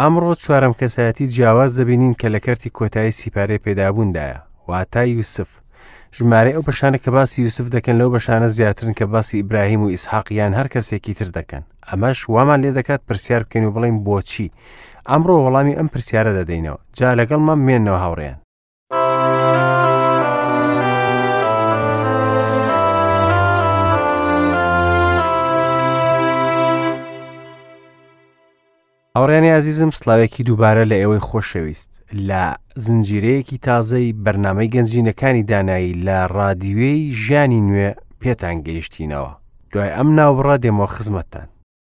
ئەمڕۆ چوارەم کەسایەتی جیاواز دەبینین کە لە کەرتی کۆتایی سیپارەی پێدابووندایە واتا یوسف ژمارە ئەو بەشانە کە باسی یوسف دەکەن لەو بەشانە زیاترن کە باسی ئیبراهیم و ئیسحاقیان هەر کەسێکی تر دەکەن ئەمەش وامان لێ دەکات پرسیار بکەین و بڵین بۆچی ئەمڕۆ وەڵامی ئەم پرسیارە دەدەینەوە جا لەگەڵمان مێنەوە هاوڕێن هاوڕێنی ئازیزم سلااوێکی دووبارە لە ئێوەی خۆشەویست لە زنجیرەیەکی تازەی بەرنمەی گەنجینەکانی دانایی لە ڕادیوێی ژیانی نوێ پێتان گەیشتینەوە دوای ئەم ناوبڕە دێمە خزمەتتان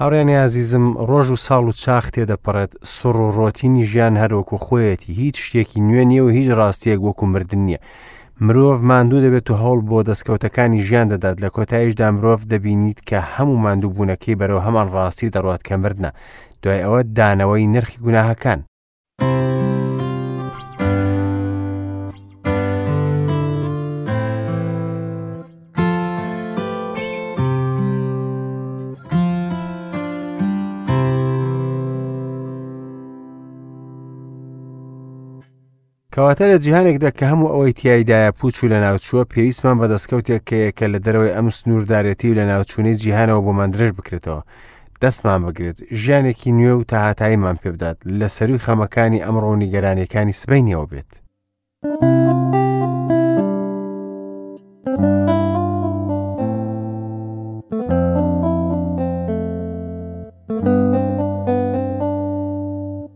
هاوڕێیانی ئازیزم ڕۆژ و ساڵ و چاخ تێدەپەڕێت سڕ و ڕۆتینی ژیان هەروەکو خۆیەتی هیچ شتێکی نوێ نییە و هیچ ڕاستیەک وەکو مردن نییە مرۆڤ ماندوو دەبێت و هەوڵ بۆ دەستکەوتەکانی ژیان دەدات لە کۆتاییشدا مرۆڤ دەبینیت کە هەموو ماندووبوونەکەی بەرەو هەمان ڕاستی دەڕوات کە مردنە دوای ئەوە دانەوەی نرخی گوناهەکان کەواتە لە جیهانێکدا کە هەموو ئەوەی تایدایە پوچ و لە ناوچووە پێویستمان بە دەستکەوتێک کەیە کە لە دەرەوەی ئەم سنووردارێتی و لە ناوچوونەی جیهانەوە بۆمان درێژ بکرێتەوە دەستمان بگرێت، ژیانێکی نوێ و تاهاتاییمان پێبدات، لە سەرووی خەمەکانی ئەمڕۆ و نیگەرانیەکانی سبەینەوە بێت.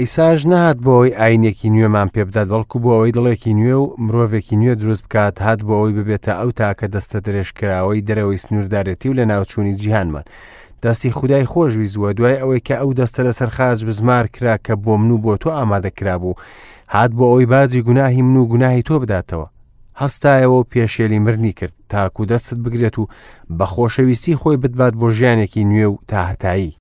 عیساش نەهات بۆ ئەوەی ئاینێکی نوێمان پێ بدات بەڵکو بۆ ئەوەی دڵێکی نوێ و مرۆڤێکی نوێ دروست بکات هات بۆ ئەوەی ببێتە ئەو تاکە دەستە درێژکراوەی دەرەوەی سنووردارێتی و لە ناوچوونی جیهانمان دەستی خدای خۆش ویزوە دوای ئەوەی کە ئەو دەستە لەسەر خاج بزمار کرا کە بۆ من و بۆ تۆ ئامادە کرابوو هات بۆ ئەوی باجی گوناهی من و گوناهی تۆ بداتەوە هەستایەوە و پێشێلی مرنی کرد تاکو دەستت بگرێت و بە خۆشەویستی خۆی بتبات بۆ ژیانێکی نوێ و تاهتایی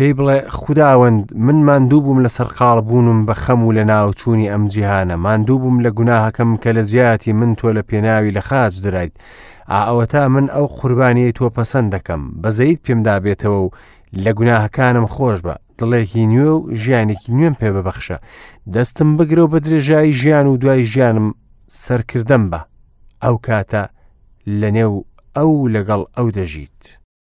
پێی بڵێ خوداوەند من ماندوو بووم لە سەرقاڵ بوونم بە خەم و لە ناوچووی ئەم جیهانە ماندوو بووم لە گوناهەکەم کە لە جیاتی من تۆ لە پێناوی لە خاچ درایت ئا ئەوەتا من ئەو قوربانیەی تۆ پەسەند دەکەم بەزەیت پێم دابێتەوە و لە گوناهەکانم خۆش بە دڵێکی نوێ و ژیانێکی نوێم پێ ببەخشە دەستم بگرە و بە درێژایی ژیان و دوای ژیانم سەرکردم بە ئەو کاتە لە نێو ئەو لەگەڵ ئەو دەژیت.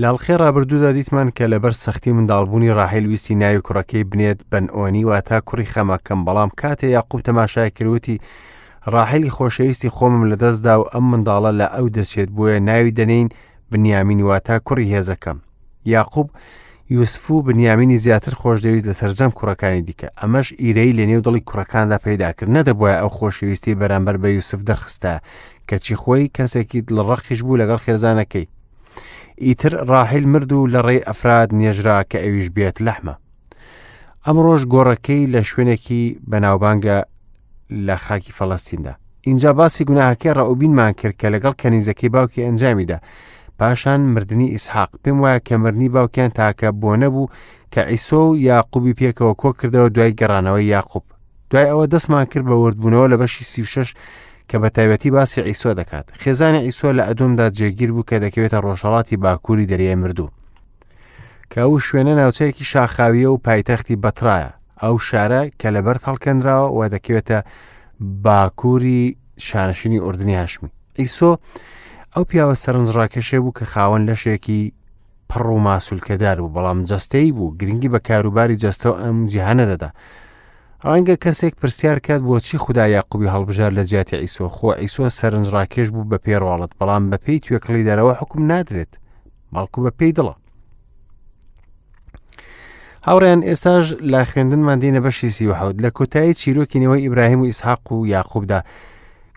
لە ئەڵقەی ڕابردوودا دیتمان کە لەبەر سەختی منداڵبوونی ڕاحیل ویستی ناوی کوڕەکەی بنێت بەنئۆنی واتا کوڕی خەمەکەم بەڵام کاتێ یاقوب تەماشای کروتی ڕاحلی خۆشەویستی خۆمم لە دەستدا و ئەم منداڵە لە ئەو دەچێت بۆیە ناوی دەنین بنیامین واتا کوڕی هێزەکەم یاقوب یوسف و بنیامینی زیاتر خۆشدەویست لە سەرجەم کوڕەکانی دیکە ئەمەش ئیرەی لە نێو دڵی کوڕەکاندا پەیداکرد نەدەبواە ئەو خۆشەویستی بەرامبەر بە یوسف دەرخستە کەچی خۆی کەسێکی دڵڕەقیش بوو لەگەڵ خێزانەکەی ئیتر ڕاحیل مرد و لە ڕێی ئەفراد نێژرا کە ئەویش بێت لەحمە ئەمڕۆژ گۆڕەکەی لە شوێنێکی بەناوبانگە لە خاکی فەڵەستیندا اینجا باسی گوناهەکەی ڕەوبینمان کرد کە لەگەڵ کەنیزەکەی باوکی ئەنجامیدا پاشان مردنی ئیسحاق پێم وایە کە مردنی باوکیان تاکە بۆ نەبوو کە ئیسۆ و یاقوبی پێکەوە کۆ کردەوە دوای گەڕانەوەی یاقوب دوای ئەوە دەستمان کرد بە وردبوونەوە لە بەشی سیشش کە بە تایبەتی باسی ئیسۆ دەکات خێزانی ئیسۆ لە ئەدۆمدا جێگیر بوو کە دەکەوێتە ڕۆژهڵاتی باکووری دەریای مردوو کە ئەو شوێنە ناوچەیەکی شاخاویە و پایتەختی بەترایە ئەو شارە کە لە بەرد هەڵکەندراوە و دەکەوێتە باکووری شانشینی ئوردنی هاشمی ئیسۆ ئەو پیاوە سەرنجڕاکێشێ بوو کە خاوەن لەشێکی پڕ و ماسوولکەدار بوو بەڵام جەستەی بوو گرنگی بە کاروباری جەستە و ئەم جیهانە دەدا ڕەنگە کەسێک پرسیار کات بۆچی خودا یاقوبی هەڵبژار لە جیاتی ئیسۆ خۆ ئیسۆ سەرنج ڕاکێش بوو بە پێ ڕواڵەت بەڵام بە پێی توێکڵی دەرەوە حکم نادرێت بەڵکو بە پێی دڵە هاوڕیان ئێستاش لە خوێندنمان دینە بەشی سی و حوت لە کۆتایی چیرۆکینەوەی ئیبراهیم و ئیسحاق و یاخوبدا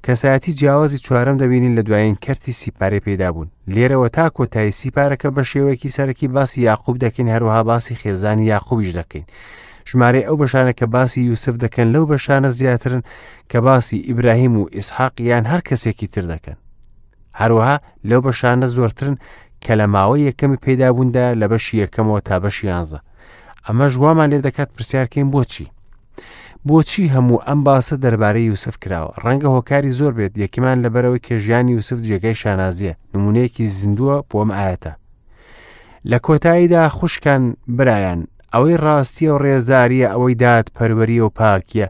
کەسایەتی جیاوازی چوارەم دەبینین لە دوایین کەرتی سیپارەی پێدا بوون لێرەوە تا کۆتایی سیپارەکە بە شێوەیەکی سەرەکی باسی یاقوب دەکەین هەروەها باسی خێزانی یاقوبیش دەکەین ژمارەی ئەو بەشانە کە باسی یوسف دەکەن لەو بەشانە زیاترن کە باسی ئیبراهیم و ئیسحاق یان هەر کەسێکی تر دەکەن هەروەها لەو بەشانە زۆرترن کە لە ماوە یەکەمی پێدابووندا لە بەشی یەکەمەوە تا بەشی یانزە ئەمەش وامان لێ دەکات پرسیارکەین بۆچی بۆچی هەموو ئەم باسە دەربارەی یوسف کراوە ڕەنگە هۆکاری زۆر بێت یەکیمان لەبەرەوەی کە ژیانی یوسف جێگای شانازیە نمونەیەکی زیندووە بۆ ئەم ئاەتە لە کۆتاییدا خوشکان برایان ئەوەی ڕاستیە و ڕێزداریە ئەوەی داد پەروەریە و پاکیە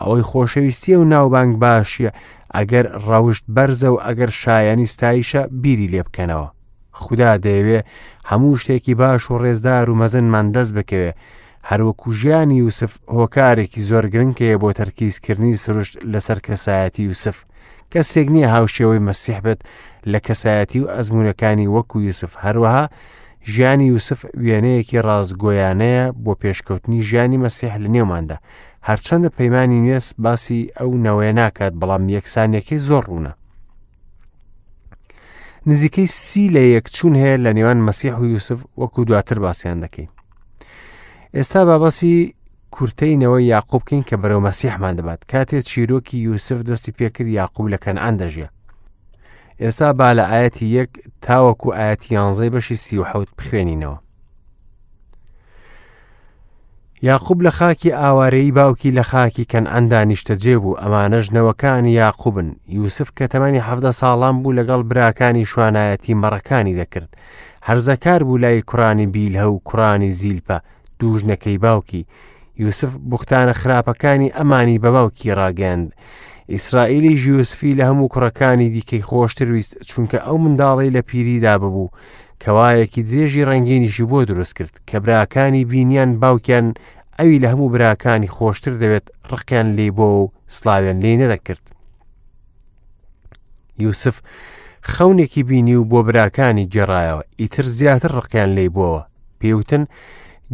ئەوەی خۆشەویستیە و ناوبانگ باشیە ئەگەر ڕەوشت بەرزە و ئەگەر شایانی ستایشە بیری لێ بکەنەوە خدا دەیەوێ هەموو شتێکی باش و ڕێزدار و مەزنمان دەست بکەوێ هەروەکو ژیانی یوسف هۆکارێکی زۆر گرنگ هەیە بۆ تەرکیزکردنی سروشت لەسەر کەسایەتی یوسف کەسێک نییە هاوشێوەی مەسیح بێت لە کەسایەتی و ئەزمونونەکانی وەکو یوسف هەروەها ژیانی یوسف وێنەیەکی ڕاستگۆیانەیە بۆ پێشکەوتنی ژیانی مەسیح لە نێوماندا هەرچەندە پەیمانانی نوێس باسی ئەو نەوەیە ناکات بەڵام یەکسانیەکەی زۆر ڕوونە نزیکەی سی لە یەکچوون هەیە لە نێوان مەسیح و یوسف وەکو دواتر باسییان دەکەین ئێستا بابەسی کورتەی نەوەی یاقوب بکەین کە بەرەو مەسیحمان دەبات کاتێ چیرۆکی یوسف دەستی پێکرد یاقوب لە کەنعان دەژێ ئێستا با لە ئاەتی یەک تاوەکو ئاەتی یانزەی بەشی سی و حوت بخوێنینەوە یاقوب لە خاکی ئاوارەی باوکی لە خاکی کەن ئەندا نیشتەجێ بوو ئەمانەش نەوەکانی یاقوبن یوسف کە تەمەنی حەفدە ساڵان بوو لەگەڵ براکانی شوانایەتی مەڕەکانی دەکرد هەرزەکار بوو لای کوڕانی بیلهە و کوڕانی زیلپە دووژنەکەی باوکی یوسف بوختانە خراپەکانی ئەمانی بە باوکی ڕاگەند ئیسرائیلی ژیوسفی لە هەموو کوڕەکانی دیکەی خۆشتر ویست چونکە ئەو منداڵی لە پیریدا ببوو کەوایەکی درێژی ڕنگینیشی بۆ دروست کرد کە براکانی بینیان باوکیان ئەوی لە هەموو براکانی خۆشتر دەوێت ڕقیان لی بۆ و سلاوێن لی نەدەکرد یوسف خەونێکی بینی و بۆ براکانی گێڕایەوە ئیتر زیاتر ڕقیان لی بووەوە پێوتن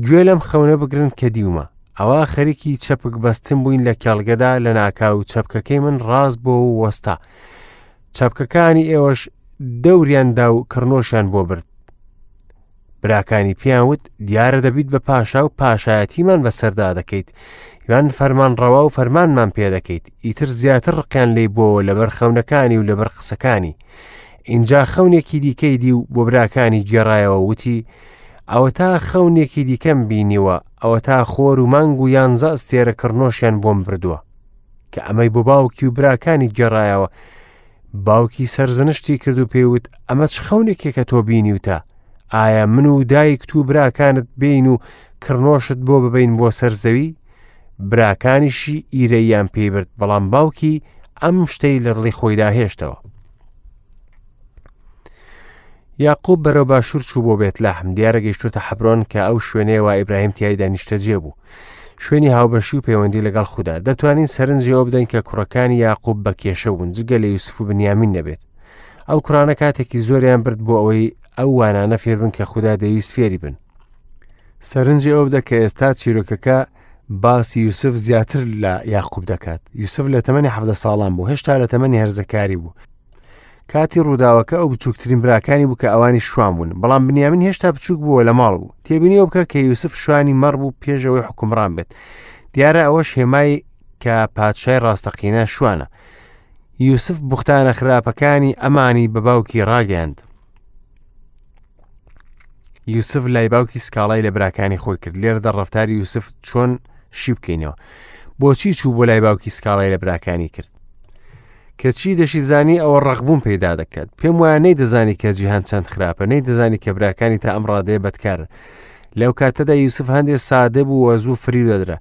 گوێ لەم خەونە بگرن کە دیومە ئەوە خەریکی چەپک بەستن بووین لە کێڵگەدا لە ناکاو و چەپکەکەی من ڕاست بۆ و وەستا چەپکەکانی ئێوەش دەوریاندا و کڕنۆشیان بۆ برد براکانی پێیان وت دیارە دەبیت بە پاشا و پاشایەتیمان بەسەردا دەکەیت یان فەرمان ڕەوا و فەرمانمان پێ دەکەیت ئیتر زیاتر ڕقیان لی بۆەوە لەبەر خەونەکانی و لەبەر قسەکانی اینجا خەونێکی دیکەی دی و بۆ براکانی گێڕایەوە وتی ئەوە تا خەونێکی دیکەم بینیوە ئەوە تا خۆر و مانگ و یانزە ئەستێرە کڕنۆشیان بۆم بردووە کە ئەمەی بۆ باوکی و براکانی گێڕایەوە باوکی سەرزنشتی کرد و پێوت ئەمە چ خەونێکێ کە تۆ بینیوتە ئایا من و دایکت و براکانت بین و کڕنۆشت بۆ ببین بۆ سەر زەوی براکانیشی ئیرەیان پێی برد بەڵام باوکی ئەم شتەی لە دڵی خۆیدا هێشتەوە یاقوب بەرەو باشوور چوو بۆ بێت لەحم دیارە گەیشتوتە حەبرۆن کە ئەو شوێنەیە وا ئیبراهیم تایدا نیشتەجێ بوو شوێنی هاوبەشی و پەیوەندی لەگەڵ خوددا دەتوانین سەرنجی ئەو بدەین کە کوڕەکانی یاقوب بە کێشە بوون جگە لە یوسف و بنیامین نەبێت ئەو کوڕانە کاتێکی زۆریان برد بۆ ئەوەی ئەو وانانە فێربن کە خوددا دەویست فێری بن سەرنجی ئەو بدە کە ئێستا چیرۆکەکە باسی یوسف زیاتر لە یاقوب دەکات یوسف لە تەمەنی حەفدە ساڵان بوو هێشتا لە تەمەنی هەرزەکاری بوو کاتی ڕووداوەکە ئەو بچووکترین براکانی بوو کە ئەوانی شوان بوون بەڵام بنیامین هێشتا بچووک بووە لە ماڵ بوو تێبینیەوە بکە کە یوسف شوانی مەڕ بوو پێشەوەی حکومڕان بێت دیارە ئەوەش هێمای کە پادشای ڕاستەقینە شوانە یوسف بوختانە خراپەکانی ئەمانی بە باوکی ڕاگەیاند یوسف لای باوکی سکاڵای لە براکانی خۆی کرد لێرەدا ڕفتاری یوسف چۆن شی بکەینەوە بۆچی چوو بۆ لای باوکی سکاڵای لە براکانی کرد کەچی دەشی زانی ئەوە ڕەخبوون پەیدا دەکات پێم وایە نەی دەزانی کە جیهان چەند خراپە نەی دەزانی کە براکانی تا ئەم ڕادەیە بەدکارە لەو کاتەدا یوسف هەندێ سادە بوو وە زوو فری دەدرا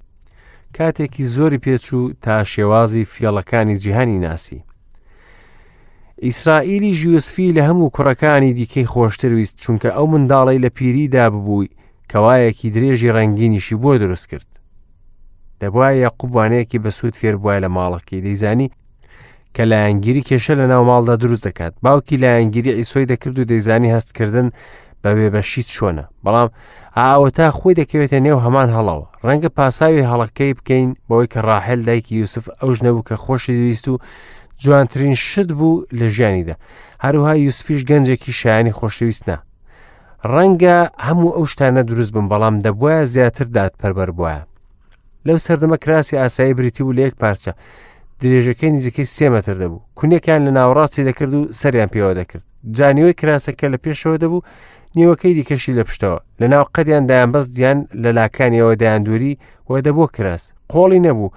کاتێکی زۆری پێچوو تا شێوازی فیەڵەکانی جیهانی ناسی ئیسرائیلیش یوسفی لە هەموو کوڕەکانی دیکەی خۆشتر ویست چونکە ئەو منداڵەی لە پیریدا ببووی کەوایەکی درێژی ڕنگینیشی بۆ دروست کرد دەبواە یاقوبوانەیەکی بەسوود فێر بواە لە ماڵەکەی دەیزانی کە لایەنگیری کێشە لە ناو ماڵدا دروست دەکات باوکی لایەنگیری ئیسۆی دەکرد و دەیزانی هەستکردن بە بێبەشیت چۆنە بەڵام ئاوەتا خۆی دەکەوێتە نێو هەمان هەڵەوە ڕەنگە پاساوی هەڵەکەی بکەین بەوەی کە ڕاحل دایکی یوسف ئەو ژنەبوو کە خۆشی دویست و جوانترین شت بوو لە ژیانیدا هەروها یوسفیش گەنجێکی شایانی خۆشەویست نا ڕەنگە هەموو ئەو شتانە دروست بم بەڵام دەبواە زیاتر دادپەربەر بواە لەو سەردەمە کراسی ئاسایی بریتی بوو لە یەک پارچە درێژەکەی نزیکەی سێ مەتر دەبوو کونێکیان لە ناوەڕاستی دەکرد و سەریان پێوە دەکرد جانیوەی کراسەکە لە پێشەوە دەبوو نیوەکەی دیکەشی لە پشتەوە لە ناو قەدیان دایان بەست دیان لە لاکانیەوە دەیان دووری و دەبووە کراس قۆڵی نەبوو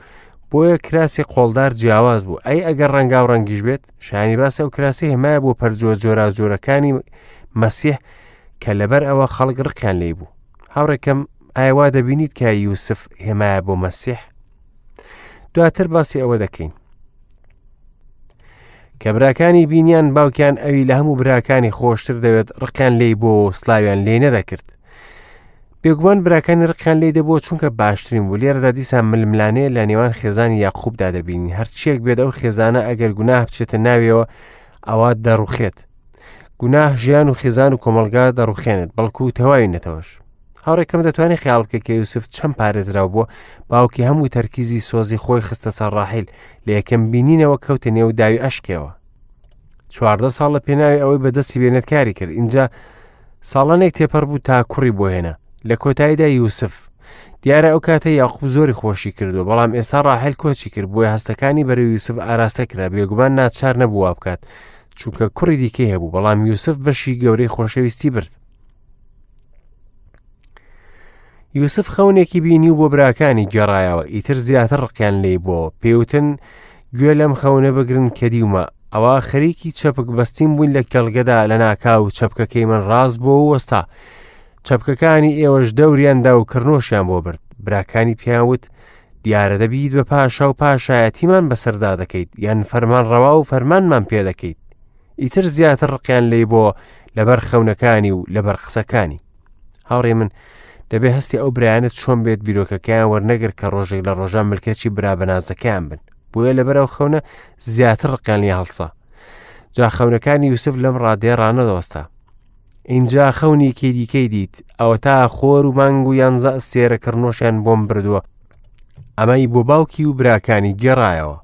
بۆیە کراسی قۆڵدار جیاواز بوو ئەی ئەگەر ڕەنگا و ڕەنگیش بێت شانی باسە و کراسی هەمایە بۆ پەرجۆ جۆرا جۆرەکانی مەسیح کە لەبەر ئەوە خەڵک ڕقیان لی بوو هاوڕێکەم ئایا وا دەبینیت کە یوسف هێمایە بۆ مەسیح دواتر باسی ئەوە دەکەین کە براکانی بینیان باوکیان ئەوی لە هەموو براکانی خۆشتر دەوێت ڕقیان لی بۆ سلاویان لێ نەدەکرد بێگومان براکانی ڕقیان لی دەبووە چونکە باشترین بوو لێرەدا دیسان ململانەیە لە نێوان خێزانی یاخوبدا دەبینی هەرچیەک بێت ئەو خێزانە ئەگەر گوناه بچێتە ناویەوە ئەوە دەڕوخێت گوناه ژیان و خێزان و کۆمەلگا دەڕوخێنێت بەڵکو و تەواوی نەتەوەش هاوڕێکەم دەتوانێت خیاڵ بکە کە یوسف چەند پارێزراو بووە باوکی هەموو تەرکیزی سۆزی خۆی خستە سەر ڕاحیل لە یەکەم بینینەوە کەوتە نێو داوی ئەشقەوە چواردە ساڵ لە پێناوی ئەوەی بەدەستی بێنێت کاری کرد اینجا ساڵانێک تێپەر بوو تا کوڕی بۆ هێنا لە کۆتاییدا یوسف دیارە ئەو کاتە یاخوب زۆری خۆشی کردو بەڵام ئێستا ڕاحل کۆچی کرد بۆیە هەستەکانی بەرە یوسف ئاراستە کرا بێگومان ناچار نەبووە بکات چونکە کوڕی دیکەی هەبوو بەڵام یوسف بەشی گەورەی خۆشەویستی برد یوسف خەونێکی بینی و بۆ براکانی گێڕایەوە ئیتر زیاتر ڕقیان لی بۆ پێوتن گوێ لەم خەونە بگرن کە دیومە ئەوە خەریکی چەپک بەستیم بووین لە کێڵگەدا لە ناکا و چەپکەکەی من ڕاست بۆ وەستا چەپکەکانی ئێوەش دەوریاندا و کڕنۆشیان بۆ برد براکانی پیاوت دیارە دەبیت بە پاشا و پاشایەتیمان بەسەردا دەکەیت یان فەرمان ڕەوا و فەرمانمان پێ دەکەیت ئیتر زیاتر ڕقیان لی بۆ لەبەر خەونەکانی و لەبەر قسەکانی هاوڕێ من دەبێ هەستی ئەو برایانت چۆن بێت بیرۆکەکەیان وەرنەگر کە ڕۆژێک لە ڕۆژان ملکەچی برا بەنازەکەیان بن بۆیە لەبەر ئەو خەونە زیاتر ڕقیان لی هەڵسا جا خەونەکانی یوسف لەم ڕادێ ڕانەدەوەستا اینجا خەونێکی دیکەی دیت ئەوە تا خۆر و مانگ و یانزە سێرە کڕنۆشیان بۆم بردووە ئەمەی بۆ باوکی و براکانی گێڕایەوە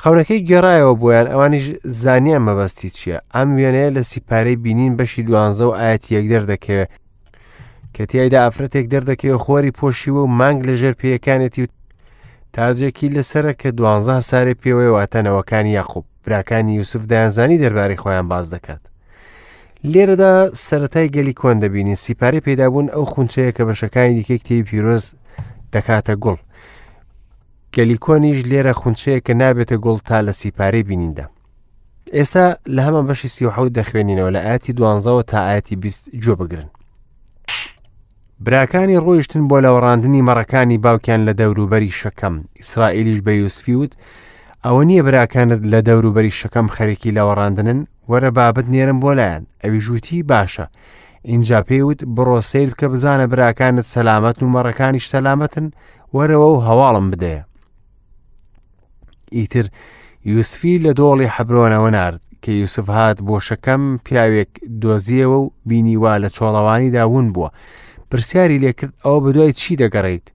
خەونەکەی گێڕایەوە بۆیان ئەوانیش زانیان مەبەستی چییە ئەم وێنەیە لە سیپارەی بینین بەشی دوانزە و ئاەت یەک دەردەکەوێت کە تایدا ئافرەتێک دەردەکەوێت خۆری پۆشیوە و مانگ لە ژێر پێیەکانێتی و تاجێکی لەسرە کە دوانزە سارێ پێوەی واتەنەوەکانی یاخوب براکانی یوسف دایانزانی دەربارەی خۆیان باز دەکات لێرەدا سەتای گەلی کۆن دەبینین سیپارەی پێدابوون ئەو خونچەیە کە بەشەکانی دیکەی کتێوی پیرۆز دەکاتە گوڵ گەلی کۆنیش لێرە خونچەیە کە نابێتە گوڵ تا لە سیپارەی بینیندا ئێستا لە هەمان بەشی سیحوت دەخوێنینەوە لە ئاتی دوانزەوە تا ئاەتی بیست جۆ بگرن براکانی ڕۆیشتن بۆ لەوەڕاندنی مەڕەکانی باوکیان لە دەوروبەری شەکەم ئیسرائیلیش بە یوسفی وت ئەوە نییە براکانت لە دەوروبەری شەکەم خەرێکی لەوەڕاندنن وەرە با بتنێرم بۆ لایان ئەویش وتی باشە ئینجا پێوت بڕۆ سیر بکە بزانە براکانت سەلامەتن و مەڕەکانیش سەلامەتن وەرەوە و هەواڵم بدەیە ئیتر یوسفی لە دۆڵی حەبرۆنەوە نارد کە یوسف هات بۆ شەکەم پیاوێک دۆزیەوە و بینیوا لە چۆڵەوانیدا ون بووە پرسیاری لێکرد ئەوە بەدوای چی دەگەڕیت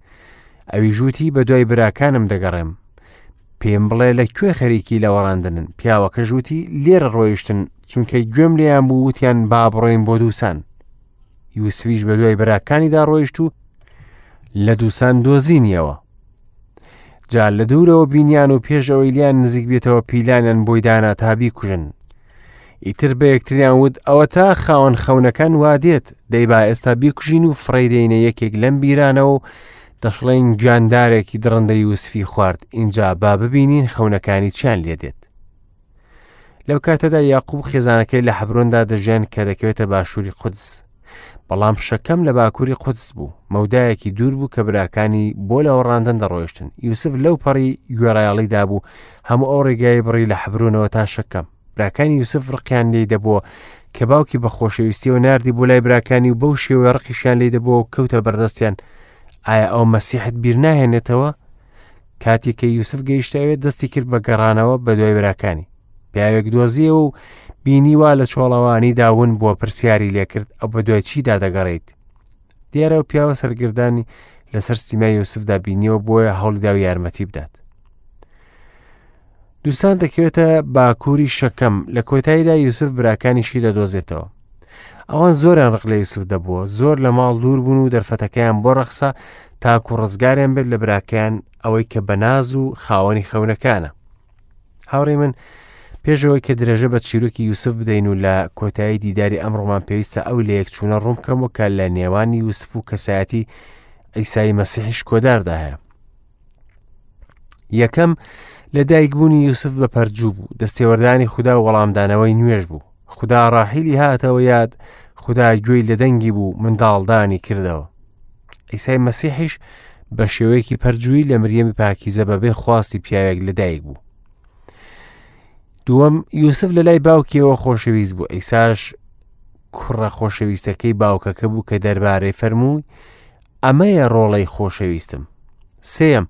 ئەوی ژووتی بەدوای براکانم دەگەڕێم پێم بڵێ لە کوێ خەریکی لەوەڕاندنن پیاوەکەش وتی لێرە ڕۆیشتن چونکە گوێم لێیان بوو وتیان با بڕۆین بۆ دووسان یوسفیش بە دوای براکانیدا ڕۆیشت و لە دووسان دۆزینیەوە جا لە دوورەوە بینیان و پێشەوەی لیان نزیک بێتەوە پیلانیان بۆی دانا تا بیکوژن ئیتر بە یەکتریان وت ئەوەتا خاوەن خەونەکان وادێت دەی با ئێستا بیکوژین و فڕێی دێنە یەکێک لەم بیرانەوە و دەشڵێن گیاندارێکی دڕندە یوسفی خوارد ئینجا با ببینین خەونەکانی چیان لێ دێت لەو کاتەدا یاقوب خێزانەکەی لە حەبرۆندا دەژیان کە دەکەوێتە باشووری قودس بەڵام فشەکەم لە باکووری قودس بوو مەودایەکی دوور بوو کە براکانی بۆ لە وەڕاندن دەڕۆیشتن یوسف لەو پەڕی گوێڕایەڵی دابوو هەموو ئەو ڕێگای بڕی لە حبرونەوە تا شەکەم براکانی یوسف ڕقیان لی دەبووە کە باوکی بە خۆشەویستیەوە نردی بۆ لای براکانی و بەو شێوە ڕقیشیان لی دەبەوە کەوتە بەردەستیان ئایا ئەو مەسیحت بیر ناهێنێتەوە؟ کاتێک کە یوسف گەیشتە ئەوێ دەستی کرد بە گەڕانەوە بە دوای براکانی پیاوێک دۆزیەوە و بینی وا لە چۆڵەوانی داون بووە پرسیاری لێکرد ئەو بە دوای چیدا دەگەڕیت دیارە و پیاوە سەرگردانی لەسەر سیمای یوسفدا بینیەوە بۆیە هەوڵدا و یارمەتی بدات دووسان دەکەوێتە باکووری شەکەم لە کۆتاییدا یوسف براکانیشی دەدۆزێتەوە ئەوان زۆران ڕق لە یوسف دەبووە زۆر لە ماڵ دوور بوون و دەرفەتەکەیان بۆ ڕەخسا تاکو ڕزگاریان بێت لە براکەیان ئەوەی کە بەناز و خاوەنی خەونەکانە هاوڕێ من پێشەوەی کە درێژە بە چیرۆکی یوسف بدەین و لە کۆتایی دیداری ئەمڕۆمان پێویستە ئەو لە یەکچوونە ڕوون بکەمەوە کە لە نێوانی یوسف و کەسایەتی ئەیسایی مەسیحیش کۆداردا هەیە یەکەم لە دایکبوونی یوسف بە پەرجوو بوو دەستێوەردانی خوددا وەڵامدانەوەی نوێژ بوو خوددا ڕاحیلی هاتەوە یاد خوددا گوێی لە دەنگی بوو منداڵدانی کردەوە ئیسای مەسیحیش بە شێوەیەکی پەرجووی لە مریەمی پاکیزە بەبێ خواستی پیاوێک لە دایک بوو دووەم یوسف لە لای باوکیەوە خۆشەویست بوو ئیساش کوڕە خۆشەویستەکەی باوکەکە بوو کە دەربارەی فەرمووی ئەمەیە ڕۆڵەی خۆشەویستم سێم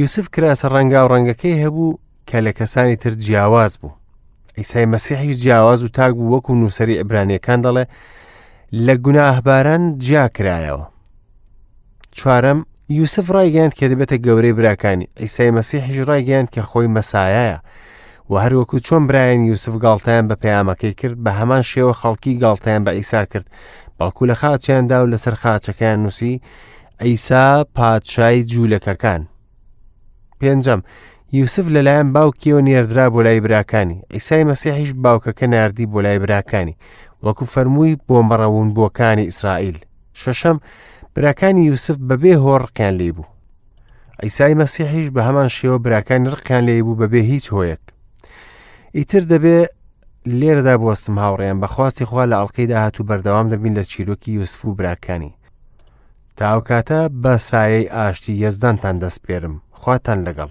یوسف کراسە ڕەنگا و ڕەنگەکەی هەبوو کە لە کەسانی تر جیاواز بوو ئیسای مەسیحی جیاواز و تاک بوو وەکو نووسری ئەبرانیەکان دەڵێ لە گوناهباران جیا کرایەوە چوارەم یوسف ڕایگەیاند کە دەبێتە گەورەی براکانی ئیسای مەسیحش ڕایگەیاند کە خۆی مەسایە و هەروەکو چۆن برایان یوسف گاڵتەیان بە پەیامەکەی کرد بە هەمان شێوە خەڵکی گاڵتەیان بە ئیسا کرد بەڵکو لە خاچیاندا و لەسەر خاچەکەیان نووسی ئەیسا پادشای جوولەکەکان پێنجەم یوسف لەلایەن باوکیەوە نێردرا بۆ لای براکانی ئیسای مەسیحیش باوکەکە نردی بۆ لای براکانی وەکو فەرمووی بۆ مەڕەوون بۆکانی ئیسرائیل شەشەم براکانی یوسف بەبێ هۆڕقیان لێ بوو عیسای مەسیحیش بە هەمان شێوە براکانی ڕقیان لێ بوو بەبێ هیچ هۆیەک ئیتر دەبێ لێرەدا بۆستم هاوڕێیان بەخواستی خوا لە ئەڵلقەیدا هاتوو بەردەوام دەبین لە چیرۆکی یوسف و براکانی تاوکاتە بە سایەی ئاشتی یەزدانتان دەستپێرم خواتان لەگەڵ